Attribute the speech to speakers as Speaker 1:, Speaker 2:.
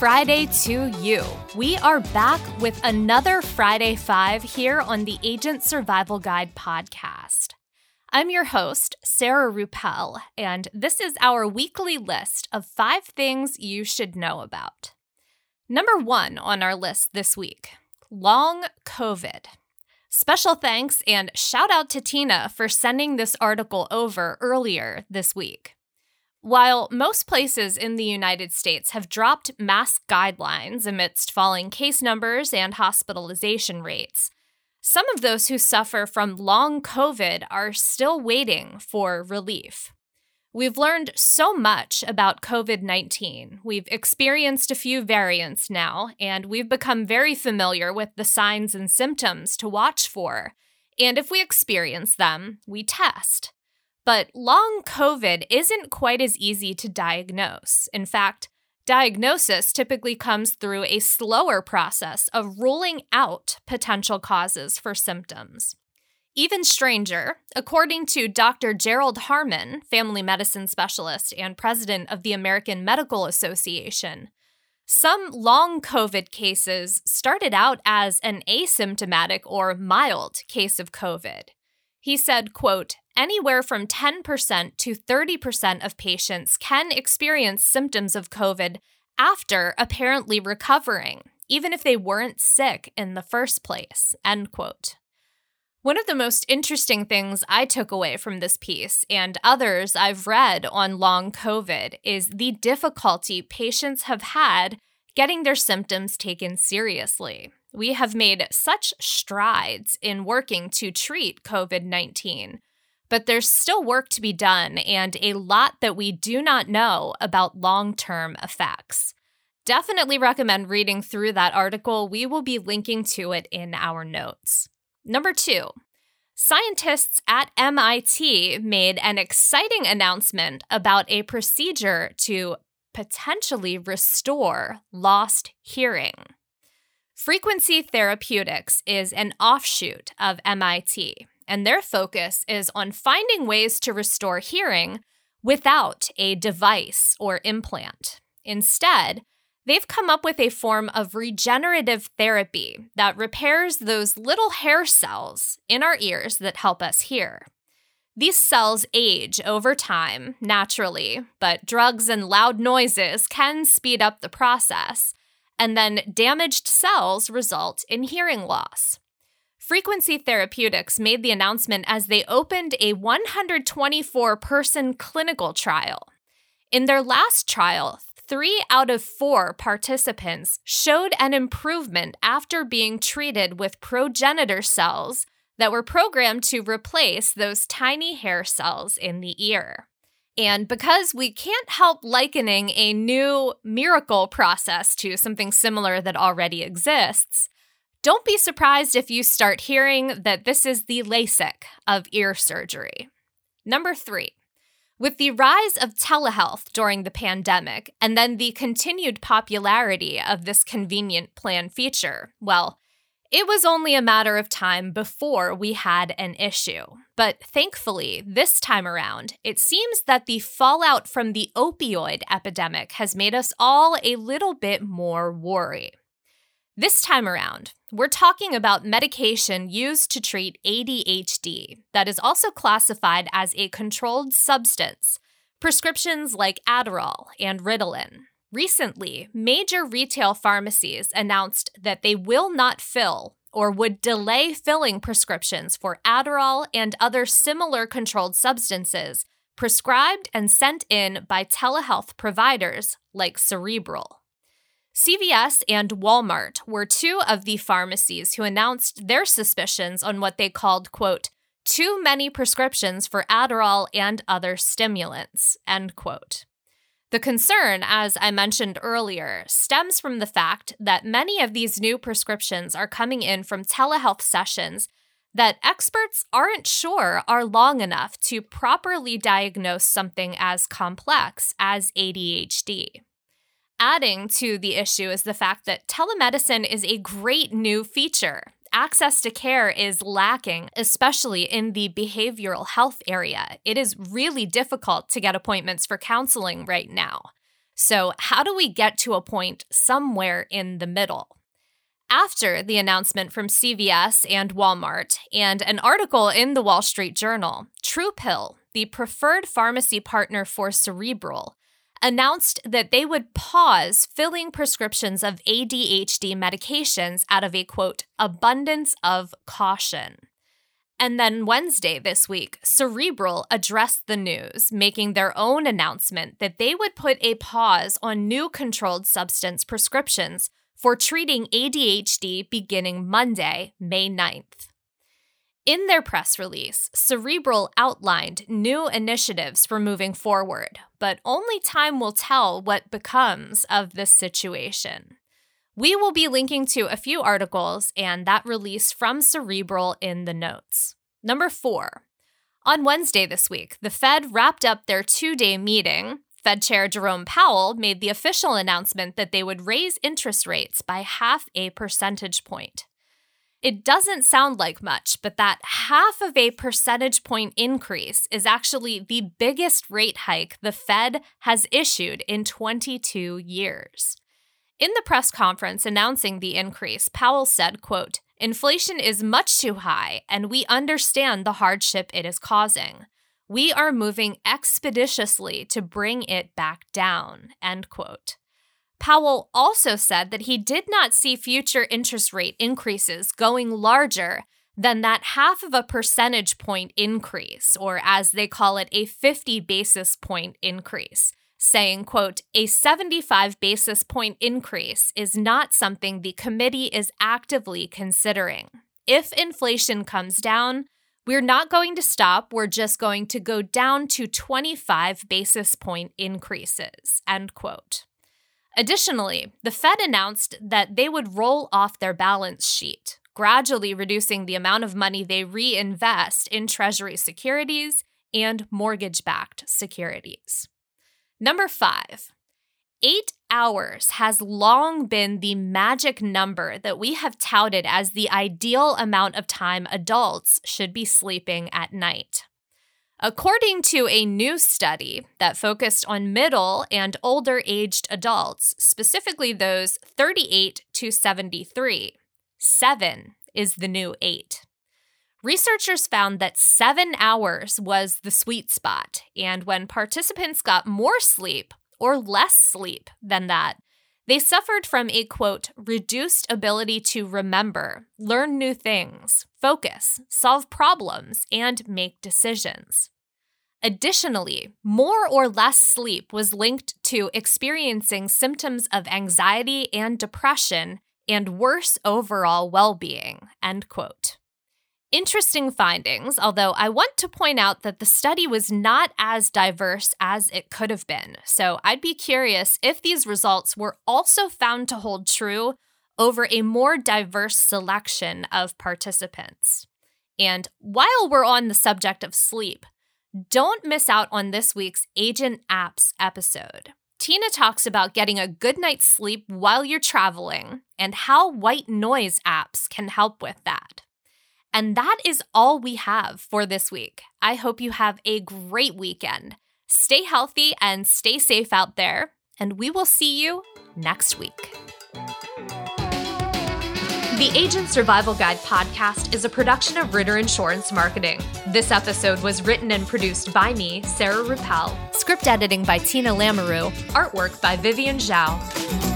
Speaker 1: Friday to you. We are back with another Friday 5 here on the Agent Survival Guide podcast. I'm your host, Sarah Ruppel, and this is our weekly list of five things you should know about. Number one on our list this week long COVID. Special thanks and shout out to Tina for sending this article over earlier this week. While most places in the United States have dropped mask guidelines amidst falling case numbers and hospitalization rates, some of those who suffer from long COVID are still waiting for relief. We've learned so much about COVID 19. We've experienced a few variants now, and we've become very familiar with the signs and symptoms to watch for. And if we experience them, we test. But long COVID isn't quite as easy to diagnose. In fact, diagnosis typically comes through a slower process of ruling out potential causes for symptoms. Even stranger, according to Dr. Gerald Harmon, family medicine specialist and president of the American Medical Association, some long COVID cases started out as an asymptomatic or mild case of COVID. He said, quote, anywhere from 10% to 30% of patients can experience symptoms of COVID after apparently recovering, even if they weren't sick in the first place, end quote. One of the most interesting things I took away from this piece and others I've read on long COVID is the difficulty patients have had getting their symptoms taken seriously. We have made such strides in working to treat COVID 19, but there's still work to be done and a lot that we do not know about long term effects. Definitely recommend reading through that article. We will be linking to it in our notes. Number two, scientists at MIT made an exciting announcement about a procedure to potentially restore lost hearing. Frequency Therapeutics is an offshoot of MIT, and their focus is on finding ways to restore hearing without a device or implant. Instead, they've come up with a form of regenerative therapy that repairs those little hair cells in our ears that help us hear. These cells age over time, naturally, but drugs and loud noises can speed up the process and then damaged cells result in hearing loss. Frequency Therapeutics made the announcement as they opened a 124 person clinical trial. In their last trial, three out of four participants showed an improvement after being treated with progenitor cells that were programmed to replace those tiny hair cells in the ear. And because we can't help likening a new miracle process to something similar that already exists, don't be surprised if you start hearing that this is the LASIK of ear surgery. Number three, with the rise of telehealth during the pandemic and then the continued popularity of this convenient plan feature, well, it was only a matter of time before we had an issue. But thankfully, this time around, it seems that the fallout from the opioid epidemic has made us all a little bit more worried. This time around, we're talking about medication used to treat ADHD that is also classified as a controlled substance, prescriptions like Adderall and Ritalin. Recently, major retail pharmacies announced that they will not fill or would delay filling prescriptions for Adderall and other similar controlled substances prescribed and sent in by telehealth providers like Cerebral. CVS and Walmart were two of the pharmacies who announced their suspicions on what they called, quote, too many prescriptions for Adderall and other stimulants, end quote. The concern, as I mentioned earlier, stems from the fact that many of these new prescriptions are coming in from telehealth sessions that experts aren't sure are long enough to properly diagnose something as complex as ADHD. Adding to the issue is the fact that telemedicine is a great new feature access to care is lacking, especially in the behavioral health area. It is really difficult to get appointments for counseling right now. So, how do we get to a point somewhere in the middle? After the announcement from CVS and Walmart and an article in the Wall Street Journal, TruePill, the preferred pharmacy partner for Cerebral, announced that they would pause filling prescriptions of ADHD medications out of a quote, abundance of caution. And then Wednesday this week, Cerebral addressed the news, making their own announcement that they would put a pause on new controlled substance prescriptions for treating ADHD beginning Monday, May 9th. In their press release, Cerebral outlined new initiatives for moving forward, but only time will tell what becomes of this situation. We will be linking to a few articles and that release from Cerebral in the notes. Number four. On Wednesday this week, the Fed wrapped up their two day meeting. Fed Chair Jerome Powell made the official announcement that they would raise interest rates by half a percentage point. It doesn't sound like much, but that half of a percentage point increase is actually the biggest rate hike the Fed has issued in 22 years. In the press conference announcing the increase, Powell said, quote, Inflation is much too high, and we understand the hardship it is causing. We are moving expeditiously to bring it back down, end quote. Powell also said that he did not see future interest rate increases going larger than that half of a percentage point increase, or as they call it, a 50 basis point increase saying, quote, a 75 basis point increase is not something the committee is actively considering. If inflation comes down, we're not going to stop. We're just going to go down to 25 basis point increases, end quote. Additionally, the Fed announced that they would roll off their balance sheet, gradually reducing the amount of money they reinvest in Treasury securities and mortgage backed securities. Number five, eight hours has long been the magic number that we have touted as the ideal amount of time adults should be sleeping at night. According to a new study that focused on middle and older aged adults, specifically those 38 to 73, seven is the new eight. Researchers found that seven hours was the sweet spot, and when participants got more sleep or less sleep than that, they suffered from a quote, reduced ability to remember, learn new things, focus, solve problems, and make decisions. Additionally, more or less sleep was linked to experiencing symptoms of anxiety and depression and worse overall well being, end quote. Interesting findings, although I want to point out that the study was not as diverse as it could have been. So I'd be curious if these results were also found to hold true over a more diverse selection of participants. And while we're on the subject of sleep, don't miss out on this week's Agent Apps episode. Tina talks about getting a good night's sleep while you're traveling and how white noise apps can help with that. And that is all we have for this week. I hope you have a great weekend. Stay healthy and stay safe out there, and we will see you next week. The Agent Survival Guide podcast is a production of Ritter Insurance Marketing. This episode was written and produced by me, Sarah Ruppel, script editing by Tina Lamoureux, artwork by Vivian Zhao.